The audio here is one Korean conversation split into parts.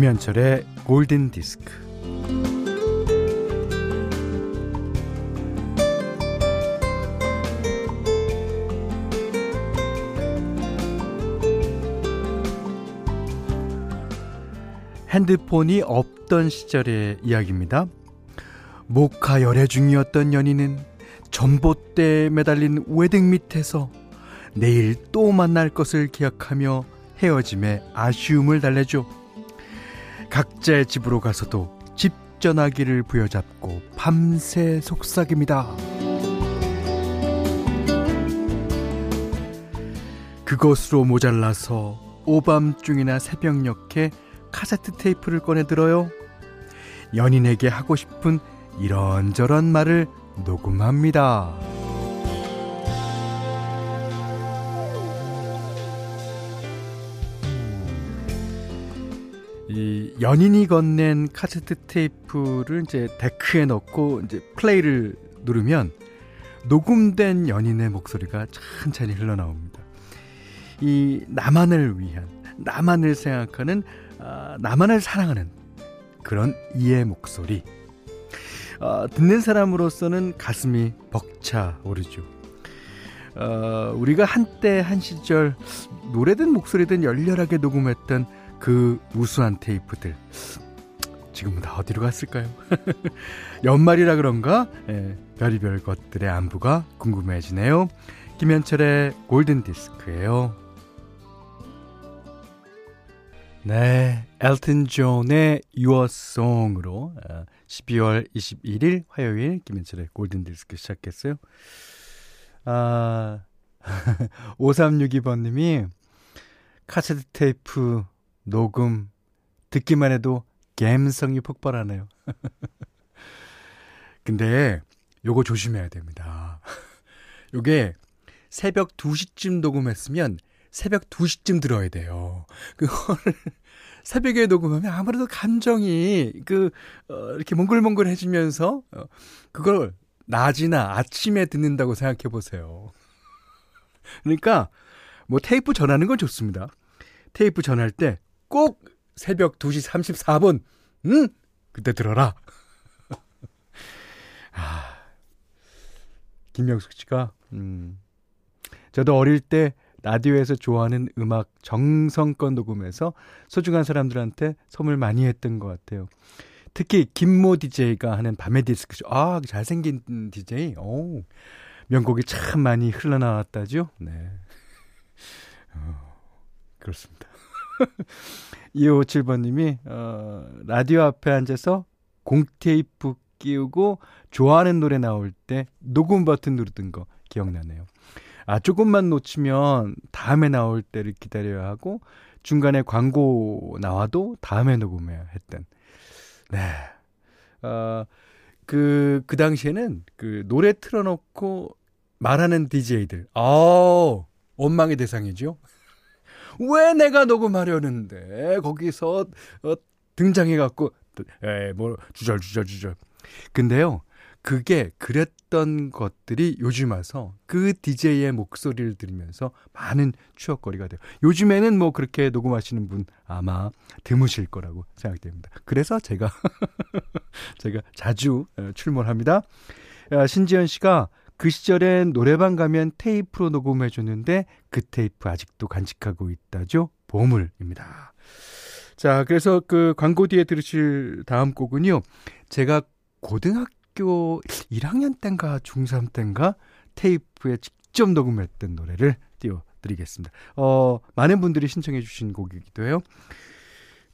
김현철의 골든 디스크. 핸드폰이 없던 시절의 이야기입니다. 목화 열애 중이었던 연인은 전봇대에 매달린 웨딩 밑에서 내일 또 만날 것을 기약하며 헤어짐에 아쉬움을 달래죠. 각자의 집으로 가서도 집 전화기를 부여잡고 밤새 속삭입니다. 그것으로 모자라서 오밤중이나 새벽녘에 카세트 테이프를 꺼내 들어요. 연인에게 하고 싶은 이런저런 말을 녹음합니다. 연인이 건넨 카세트 테이프를 이제 데크에 넣고 이제 플레이를 누르면 녹음된 연인의 목소리가 천천히 흘러나옵니다. 이 나만을 위한 나만을 생각하는 아, 나만을 사랑하는 그런 이의 목소리. 어, 듣는 사람으로서는 가슴이 벅차 오르죠. 어, 우리가 한때 한 시절 노래든 목소리든 열렬하게 녹음했던 그 우수한 테이프들 지금은 다 어디로 갔을까요? 연말이라 그런가? 예, 별의별 것들의 안부가 궁금해지네요. 김현철의 골든 디스크예요. 네, 엘튼 존의 Your Song으로 12월 21일 화요일 김현철의 골든 디스크 시작했어요. 아, 5362번님이 카세트 테이프 녹음 듣기만 해도 감성이 폭발하네요. 근데 요거 조심해야 됩니다. 요게 새벽 2시쯤 녹음했으면 새벽 2시쯤 들어야 돼요. 그거를 새벽에 녹음하면 아무래도 감정이 그, 어, 이렇게 몽글몽글해지면서, 어, 그걸 낮이나 아침에 듣는다고 생각해 보세요. 그러니까, 뭐 테이프 전하는 건 좋습니다. 테이프 전할 때 꼭 새벽 2시 34분, 응? 그때 들어라. 아, 김명숙 씨가, 음, 저도 어릴 때 라디오에서 좋아하는 음악 정성껏 녹음해서 소중한 사람들한테 선물 많이 했던 것 같아요. 특히 김모 DJ가 하는 밤의 디스크쇼. 아, 잘생긴 DJ. 오. 명곡이 참 많이 흘러나왔다죠. 네. 어, 그렇습니다. 2557번님이, 어, 라디오 앞에 앉아서 공테이프 끼우고 좋아하는 노래 나올 때 녹음 버튼 누르던 거 기억나네요. 아, 조금만 놓치면 다음에 나올 때를 기다려야 하고 중간에 광고 나와도 다음에 녹음해야 했던. 네. 어, 그, 그 당시에는 그 노래 틀어놓고 말하는 DJ들. 아 원망의 대상이죠. 왜 내가 녹음하려는데, 거기서, 어, 등장해 갖고, 에, 뭐, 주절주절 주절. 근데요, 그게 그랬던 것들이 요즘 와서 그 DJ의 목소리를 들으면서 많은 추억거리가 돼요. 요즘에는 뭐 그렇게 녹음하시는 분 아마 드무실 거라고 생각됩니다. 그래서 제가 제가 자주 어, 출몰합니다. 신지연 씨가 그 시절엔 노래방 가면 테이프로 녹음해 줬는데 그 테이프 아직도 간직하고 있다죠. 보물입니다. 자, 그래서 그 광고 뒤에 들으실 다음 곡은요. 제가 고등학교 중학교 1학년 땐가 중3 땐가 테이프에 직접 녹음했던 노래를 띄워 드리겠습니다. 어, 많은 분들이 신청해 주신 곡이기도 해요.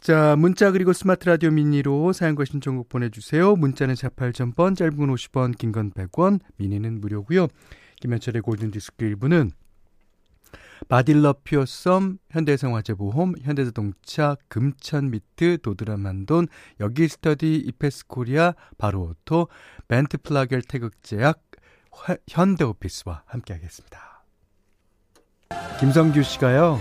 자, 문자 그리고 스마트 라디오 미니로 사연과 신청곡 보내주세요. 문자는 48,000번, 짧은 건 50원, 긴 건 100원, 미니는 무료고요. 김현철의 골든디스크 1부는 바디럽 퓨어썸, 현대해상화재보험, 현대자동차, 금천미트, 도드람한돈, 메가스터디, 이페스코리아, 바로오토, 벤트플라겔 태극제약, 현대오피스와 함께하겠습니다. 김성규 씨가요.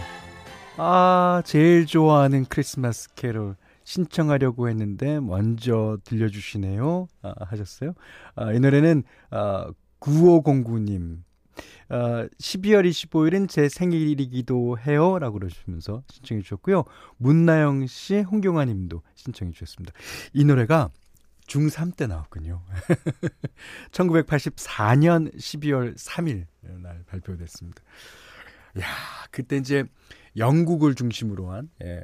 아, 제일 좋아하는 크리스마스 캐롤 신청하려고 했는데 먼저 들려주시네요. 아, 하셨어요. 아, 이 노래는 아, 9509님 어, 12월 25일은 제 생일이기도 해요. 라고 그러시면서 신청해 주셨고요. 문나영 씨, 홍경아 님도 신청해 주셨습니다. 이 노래가 중3 때 나왔군요. 1984년 12월 3일 날 발표됐습니다. 야, 그때 이제 영국을 중심으로 한, 예,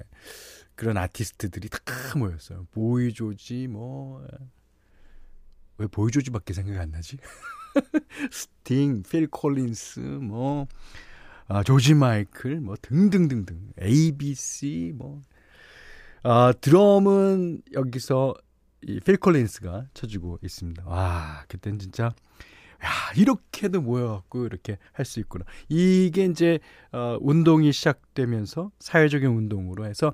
그런 아티스트들이 다 모였어요. 보이 조지, 뭐, 왜 보이 조지밖에 생각이 안 나지? 스팅, 필 콜린스, 뭐, 아, 조지 마이클, 뭐, 등등등등. ABC, 뭐. 아, 드럼은 여기서 이 필 콜린스가 쳐주고 있습니다. 와, 그땐 진짜 야, 이렇게도 모여갖고 이렇게 할 수 있구나. 이게 이제, 어, 운동이 시작되면서 사회적인 운동으로 해서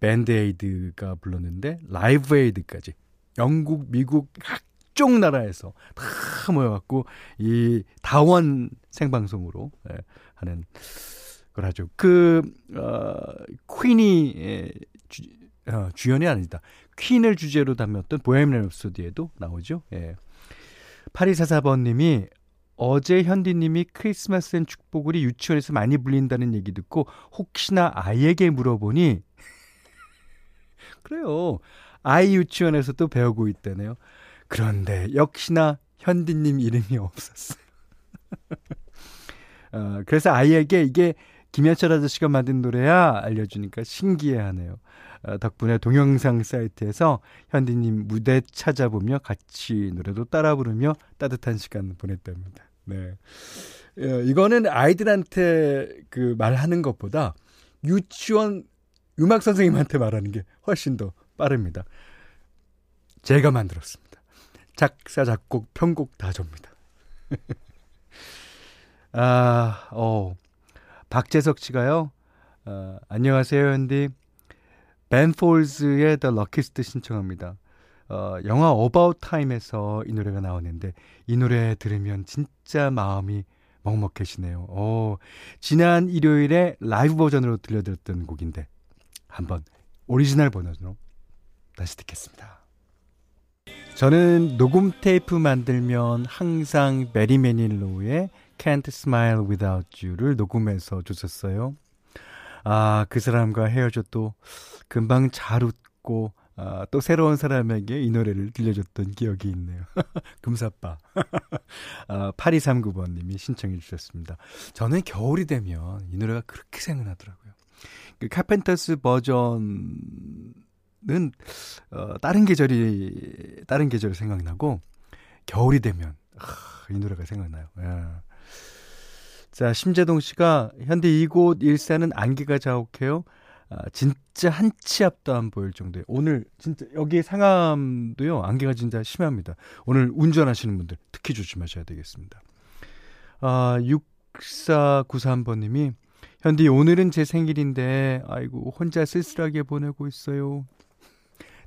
밴드에이드가 불렀는데 라이브 에이드까지 영국, 미국 각종 나라에서 다 모여갖고 이 다원 생방송으로 예, 하는 걸 하죠. 그, 어, 퀸이 주, 어, 주연이 아니다. 퀸을 주제로 담았던 보헤미안 랩소디에도 나오죠. 예. 8244번님이 어제 현디님이 크리스마스엔 축복을이 유치원에서 많이 불린다는 얘기 듣고 혹시나 아이에게 물어보니 그래요. 아이 유치원에서도 배우고 있다네요. 그런데 역시나 현디님 이름이 없었어요. 어, 그래서 아이에게 이게 김현철 아저씨가 만든 노래야 알려주니까 신기해하네요. 어, 덕분에 동영상 사이트에서 현디님 무대 찾아보며 같이 노래도 따라 부르며 따뜻한 시간 보냈답니다. 네. 어, 이거는 아이들한테 그 말하는 것보다 유치원 음악 선생님한테 말하는 게 훨씬 더 빠릅니다. 제가 만들었습니다. 작사, 작곡, 편곡 다 접니다. 아, 어. 박재석 씨가요. 어, 안녕하세요, 현디. 벤 폴즈의 The Luckiest 신청합니다. 어, 영화 About Time에서 이 노래가 나오는데 이 노래 들으면 진짜 마음이 먹먹해지네요. 어, 지난 일요일에 라이브 버전으로 들려드렸던 곡인데 한번 오리지널 버전으로 다시 듣겠습니다. 저는 녹음 테이프 만들면 항상 배리 매닐로우의 Can't Smile Without You를 녹음해서 줬었어요. 아, 그 사람과 헤어져도 금방 잘 웃고, 아, 또 새로운 사람에게 이 노래를 들려줬던 기억이 있네요. 금사빠. 아, 8239번님이 신청해 주셨습니다. 저는 겨울이 되면 이 노래가 그렇게 생각나더라고요. 그 카펜터스 버전은, 어, 다른 계절이, 다른 계절 생각나고, 겨울이 되면, 아, 이 노래가 생각나요. 예. 자, 심재동 씨가 현대 이곳 일산은 안개가 자욱해요. 아, 진짜 한 치 앞도 안 보일 정도에 오늘 진짜 여기 상암도요 안개가 진짜 심합니다. 오늘 운전하시는 분들 특히 조심하셔야 되겠습니다. 아 6493번님이 현디 오늘은 제 생일인데 아이고 혼자 쓸쓸하게 보내고 있어요.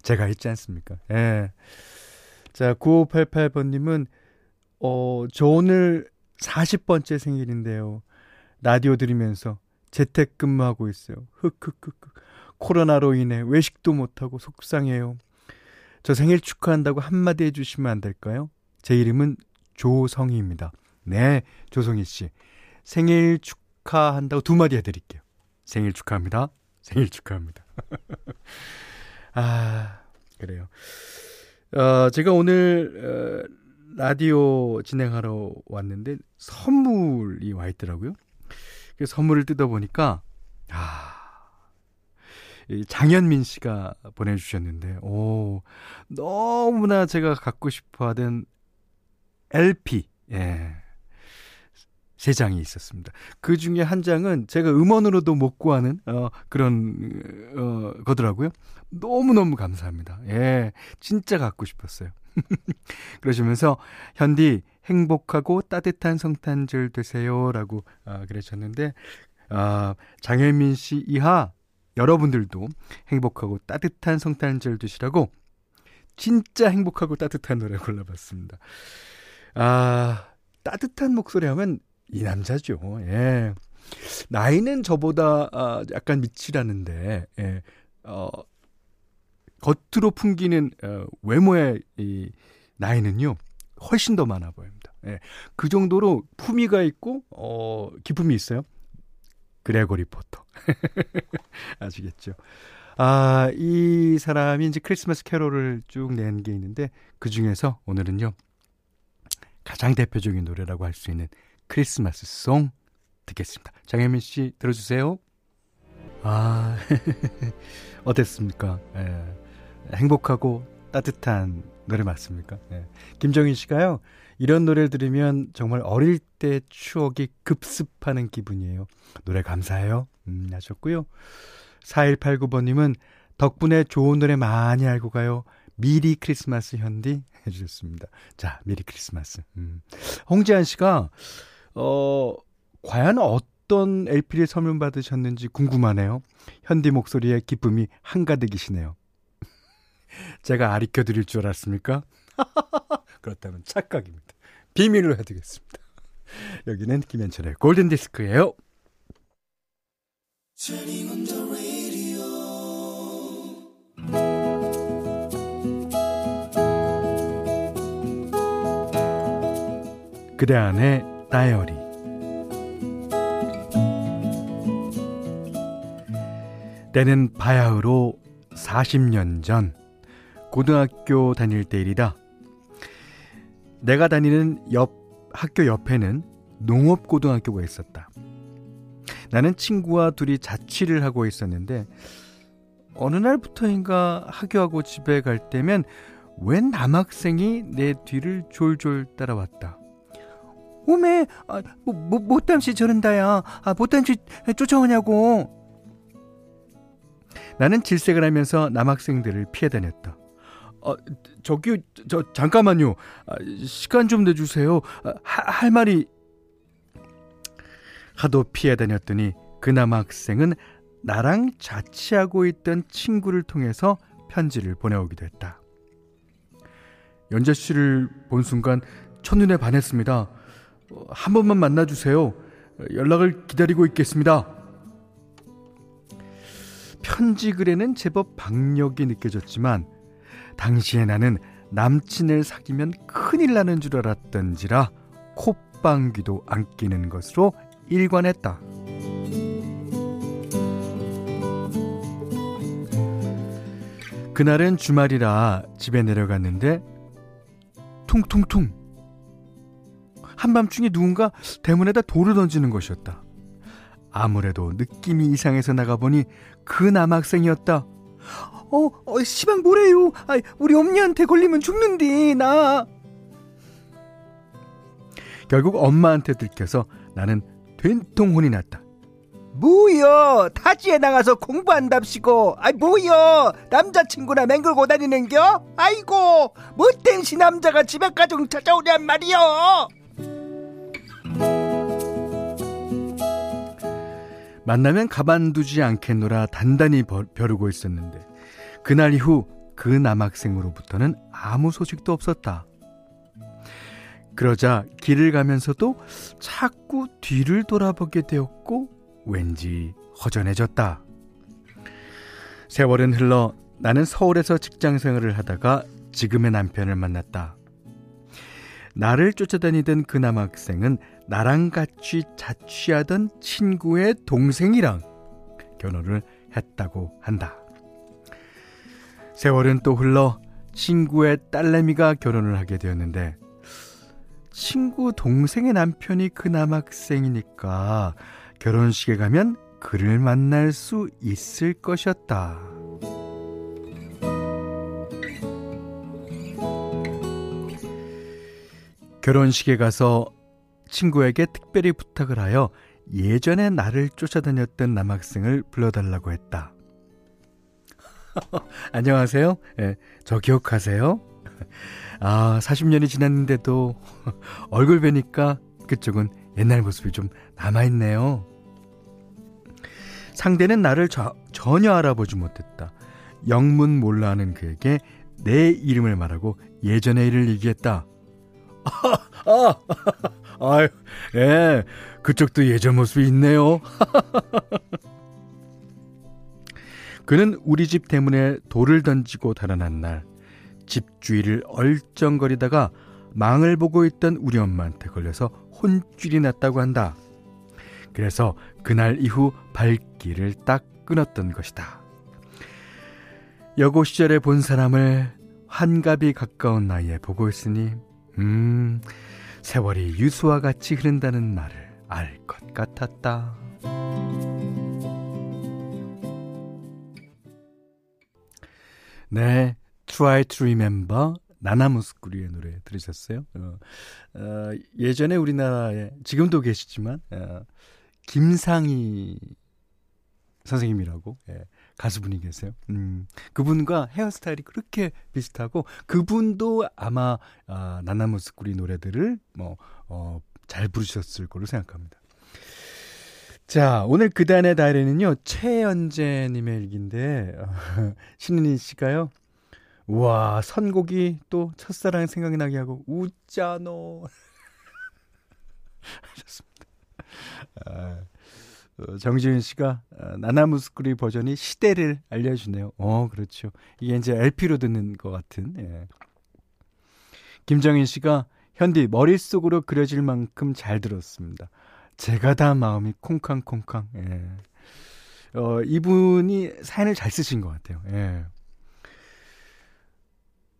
제가 있지 않습니까? 예. 자 9588번님은 어 저 오늘 40번째 생일인데요. 라디오 들으면서 재택근무하고 있어요. 흑흑흑흑. 코로나로 인해 외식도 못하고 속상해요. 저 생일 축하한다고 한마디 해주시면 안 될까요? 제 이름은 조성희입니다. 네, 조성희 씨. 생일 축하한다고 두 마디 해드릴게요. 생일 축하합니다. 생일 축하합니다. 아, 그래요. 어, 제가 오늘, 어, 라디오 진행하러 왔는데 선물이 와 있더라고요. 그 선물을 뜯어보니까, 아, 장현민 씨가 보내주셨는데, 오, 너무나 제가 갖고 싶어 하던 LP, 예. 세 장이 있었습니다. 그 중에 한 장은 제가 음원으로도 못 구하는, 어, 그런, 어, 거더라고요. 너무 너무 감사합니다. 예. 진짜 갖고 싶었어요. 그러시면서 현디 행복하고 따뜻한 성탄절 되세요라고 아, 그러셨는데 아, 장혜민 씨 이하 여러분들도 행복하고 따뜻한 성탄절 되시라고 진짜 행복하고 따뜻한 노래 골라봤습니다. 아, 따뜻한 목소리 하면 이 남자죠. 예. 나이는 저보다 아, 약간 미치라는데, 예. 어, 겉으로 풍기는 어, 외모의 이 나이는요 훨씬 더 많아 보입니다. 예, 그 정도로 품위가 있고 어, 기품이 있어요. 그레고리 포터. 아시겠죠? 아, 이 사람이 이제 크리스마스 캐롤을 쭉 낸 게 있는데 그 중에서 오늘은요. 가장 대표적인 노래라고 할 수 있는 크리스마스 송 듣겠습니다. 장혜민 씨 들어주세요. 아, 어땠습니까? 예, 행복하고 따뜻한 노래 맞습니까? 예. 김정인 씨가요, 이런 노래를 들으면 정말 어릴 때 추억이 급습하는 기분이에요. 노래 감사해요. 음, 하셨고요. 4189번님은 덕분에 좋은 노래 많이 알고 가요. 미리 크리스마스 현디 해주셨습니다. 자, 미리 크리스마스. 음. 홍지한 씨가, 어, 과연 어떤 LP를 선물 받으셨는지 궁금하네요. 현디 목소리에 기쁨이 한가득이시네요. 제가 아리켜 드릴 줄 알았습니까? 그렇다면 착각입니다. 비밀로 해드리겠습니다. 여기는 김현철의 골든 디스크예요. 그대 안의 다이어리 때는 바야흐로 40년 전 고등학교 다닐 때 일이다. 내가 다니는 옆 학교 옆에는 농업고등학교가 있었다. 나는 친구와 둘이 자취를 하고 있었는데 어느 날부터인가 학교하고 집에 갈 때면 웬 남학생이 내 뒤를 졸졸 따라왔다. 오메, 아, 뭐, 뭐, 못담시 저런다야. 아, 못담시 쫓아오냐고. 나는 질색을 하면서 남학생들을 피해 다녔다. 어, 저기, 저, 잠깐만요. 아, 시간 좀 내주세요. 아, 하, 할 말이. 하도 피해 다녔더니 그 남학생은 나랑 자취하고 있던 친구를 통해서 편지를 보내오기도 했다. 연재 씨를 본 순간 첫눈에 반했습니다. 어, 한 번만 만나주세요. 연락을 기다리고 있겠습니다. 편지 글에는 제법 박력이 느껴졌지만 당시에 나는 남친을 사귀면 큰일 나는 줄 알았던지라 콧방귀도 안 끼는 것으로 일관했다. 그날은 주말이라 집에 내려갔는데 퉁퉁퉁 한밤중에 누군가 대문에다 돌을 던지는 것이었다. 아무래도 느낌이 이상해서 나가보니 그 남학생이었다. 어, 어 시방 뭐래요? 아, 우리 엄니한테 걸리면 죽는디 나. 결국 엄마한테 들켜서 나는 된통 혼이 났다. 뭐여 타지에 나가서 공부한답시고 아이 뭐여 남자친구나 맹글고 다니는겨 아이고 뭐 땜시 남자가 집에 가정 찾아오냔 말이여 만나면 가만두지 않겠노라 단단히 벼르고 있었는데 그날 이후 그 남학생으로부터는 아무 소식도 없었다. 그러자 길을 가면서도 자꾸 뒤를 돌아보게 되었고 왠지 허전해졌다. 세월은 흘러 나는 서울에서 직장 생활을 하다가 지금의 남편을 만났다. 나를 쫓아다니던 그 남학생은 나랑 같이 자취하던 친구의 동생이랑 결혼을 했다고 한다. 세월은 또 흘러 친구의 딸내미가 결혼을 하게 되었는데 친구 동생의 남편이 그 남학생이니까 결혼식에 가면 그를 만날 수 있을 것이었다. 결혼식에 가서 친구에게 특별히 부탁을 하여 예전에 나를 쫓아다녔던 남학생을 불러달라고 했다. 안녕하세요. 예, 저 기억하세요? 아, 40년이 지났는데도 얼굴 뵈니까 그쪽은 옛날 모습이 좀 남아있네요. 상대는 나를 저, 전혀 알아보지 못했다. 영문 몰라 하는 그에게 내 이름을 말하고 예전의 일을 얘기했다. 아, 아, 아, 예, 그쪽도 예전 모습이 있네요. 그는 우리 집 대문에 돌을 던지고 달아난 날, 집 주위를 얼쩡거리다가 망을 보고 있던 우리 엄마한테 걸려서 혼쭐이 났다고 한다. 그래서 그날 이후 발길을 딱 끊었던 것이다. 여고 시절에 본 사람을 환갑이 가까운 나이에 보고 있으니, 음, 세월이 유수와 같이 흐른다는 말을 알 것 같았다. 네, Try to Remember 나나무스쿠리의 노래 들으셨어요? 어, 어, 예전에 우리나라에 지금도 계시지만 어, 김상희 선생님이라고 예, 가수분이 계세요. 음, 그분과 헤어스타일이 그렇게 비슷하고 그분도 아마 아, 나나무스쿠리 노래들을 뭐 어, 잘 부르셨을 거로 생각합니다. 자, 오늘 그단의 달에는요, 최연재님의 일기인데, 어, 신은희 씨가요, 우와, 선곡이 또 첫사랑 생각이 나게 하고, 웃자노. 하셨습니다. 아, 어, 정지윤 씨가 아, 나나무스쿠리 버전이 시대를 알려주네요. 어, 그렇죠. 이게 이제 LP로 듣는 것 같은. 예. 김정인 씨가 현디 머릿속으로 그려질 만큼 잘 들었습니다. 제가 다 마음이 콩캉콩캉. 예. 어, 이분이 사연을 잘 쓰신 것 같아요. 예.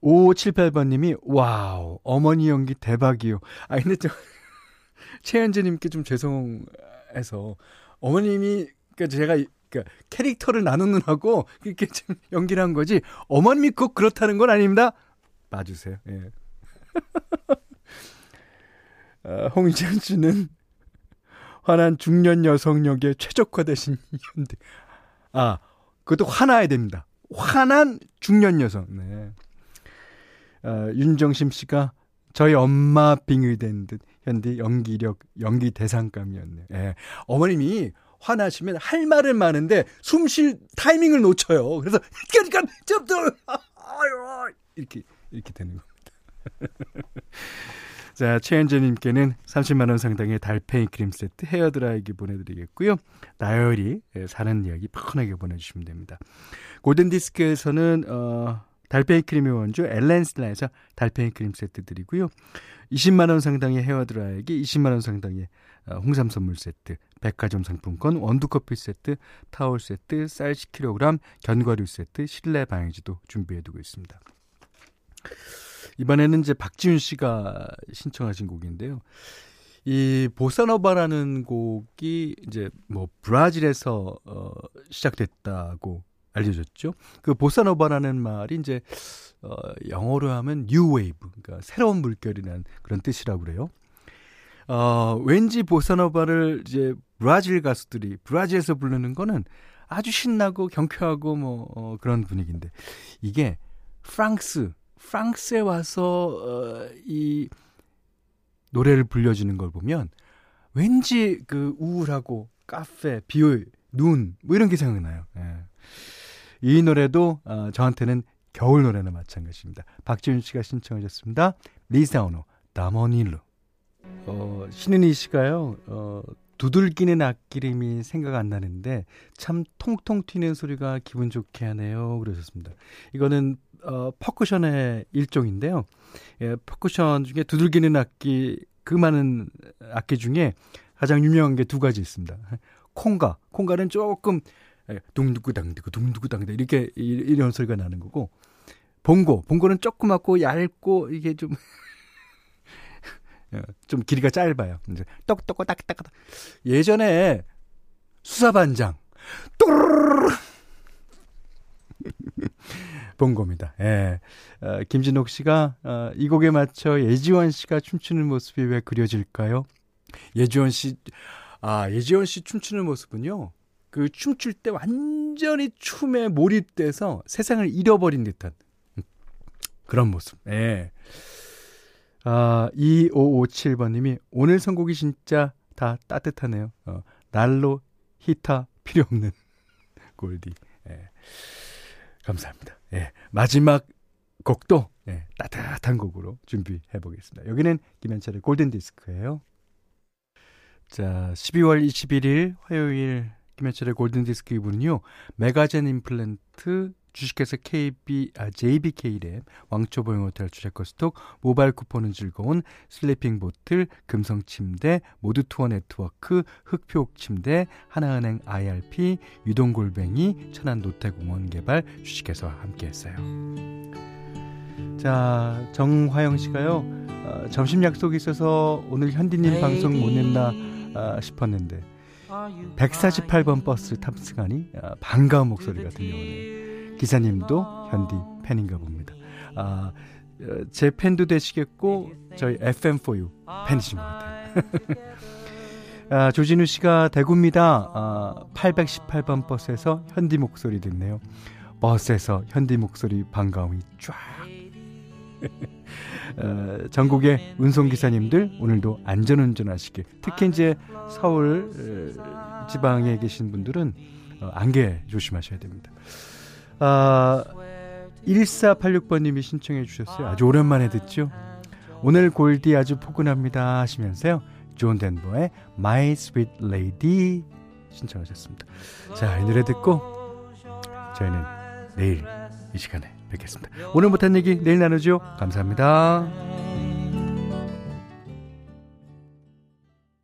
5578번님이, 와우, 어머니 연기 대박이요. 아, 근데 저, 최현재님께 좀 죄송해서, 어머님이, 그니까 제가, 그니까 캐릭터를 나누는 하고, 그렇게 좀 연기를 한 거지, 어머님이 꼭 그렇다는 건 아닙니다. 봐주세요. 예. 어, 홍희찬 씨는, 화난 중년 여성 역에 최적화되신 현디. 아, 그것도 화나야 됩니다. 화난 중년 여성. 네. 어, 윤정심 씨가 저희 엄마 빙의된 듯 현대 연기력 연기 대상감이었네. 예. 어머님이 화나시면 할 말은 많은데 숨 쉴 타이밍을 놓쳐요. 그래서 그러니까 좀더 이렇게 이렇게 되는 겁니다. 자, 최현재님께는 30만원 상당의 달팽이 크림 세트 헤어드라이기 보내드리겠고요. 나열이 예, 사는 이야기 편하게 보내주시면 됩니다. 골든디스크에서는, 어, 달팽이 크림의 원조 엘렌실라에서 달팽이 크림 세트 드리고요. 20만 원 상당의 헤어 드라이기, 20만 원 상당의 어, 홍삼 선물 세트, 백화점 상품권, 원두 커피 세트, 타월 세트, 쌀 10kg, 견과류 세트, 실내 방향제도 준비해 두고 있습니다. 이번에는 이제 박지윤 씨가 신청하신 곡인데요. 이 보사노바라는 곡이 이제 뭐 브라질에서 어 시작됐다고 알려졌죠. 그 보사노바라는 말이 이제 어 영어로 하면 new wave, 그러니까 새로운 물결이라는 그런 뜻이라고 그래요. 어 왠지 보사노바를 이제 브라질 가수들이 브라질에서 부르는 거는 아주 신나고 경쾌하고 뭐 어, 그런 분위기인데 이게 프랑스 프랑스에 와서 어, 이 노래를 불려주는 걸 보면 왠지 그 우울하고 카페, 비올, 눈, 뭐 이런 게 생각나요. 예. 이 노래도 어, 저한테는 겨울 노래나 마찬가지입니다. 박지윤 씨가 신청하셨습니다. 리사오노, 다모닐루. 어, 신은희 씨가요, 어, 두들기는 앞기름이 생각 안 나는데 참 통통 튀는 소리가 기분 좋게 하네요. 그러셨습니다. 이거는 어, 퍼쿠션의 일종인데요. 예, 퍼쿠션 중에 두들기는 악기 그 많은 악기 중에 가장 유명한 게 두 가지 있습니다. 콩가, 콩가는 조금 예, 둥두구당두구 둥두구당두 이렇게 이런 소리가 나는 거고 봉고, 봉고는 조그맣고 얇고 이게 좀 어, 좀 길이가 짧아요. 이제 떡떡 딱딱 예전에 수사반장 또르르 본 겁니다. 예. 어, 김진옥 씨가 어, 이 곡에 맞춰 예지원 씨가 춤추는 모습이 왜 그려질까요? 예지원 씨, 아 예지원 씨 춤추는 모습은요. 그 춤출 때 완전히 춤에 몰입돼서 세상을 잃어버린 듯한 그런 모습. 예. 아, 2557번님이 오늘 선곡이 진짜 다 따뜻하네요. 어, 날로 히타 필요 없는 골디. 예. 감사합니다. 예. 마지막 곡도 예, 따뜻한 곡으로 준비해 보겠습니다. 여기는 김현철의 골든 디스크예요. 자, 12월 21일 화요일 김현철의 골든 디스크 이분은요. 메가젠 임플란트 주식회사 KB, 아, JBK랩, 왕초보용호텔 주식커스톡, 모바일 쿠폰은 즐거운 슬리핑 보틀, 금성침대, 모두투어 네트워크, 흑표침대, 하나은행 IRP, 유동골뱅이, 천안 노태공원 개발 주식회사와 함께했어요. 자, 정화영 씨가요, 어, 점심 약속이 있어서 오늘 현디님 방송 못 듣나 아, 싶었는데, 148번 버스 탑승하니 아, 반가운 목소리가 들려오네요. 기사님도 현디 팬인가 봅니다. 아, 어, 제 팬도 되시겠고 저희 FM4U 팬이신 것 같아요. 아, 조진우 씨가 대구입니다. 아, 818번 버스에서 현디 목소리 듣네요. 버스에서 현디 목소리 반가움이 쫙. 어, 전국의 운송기사님들 오늘도 안전운전 하시길 특히 이제 서울 어, 지방에 계신 분들은 어, 안개 조심하셔야 됩니다. 아, 1486번님이 신청해 주셨어요. 아주 오랜만에 듣죠. 오늘 골디 아주 포근합니다 하시면서요. 존 덴버의 My Sweet Lady 신청하셨습니다. 자, 이 노래 듣고 저희는 내일 이 시간에 뵙겠습니다. 오늘 못한 얘기 내일 나누죠. 감사합니다.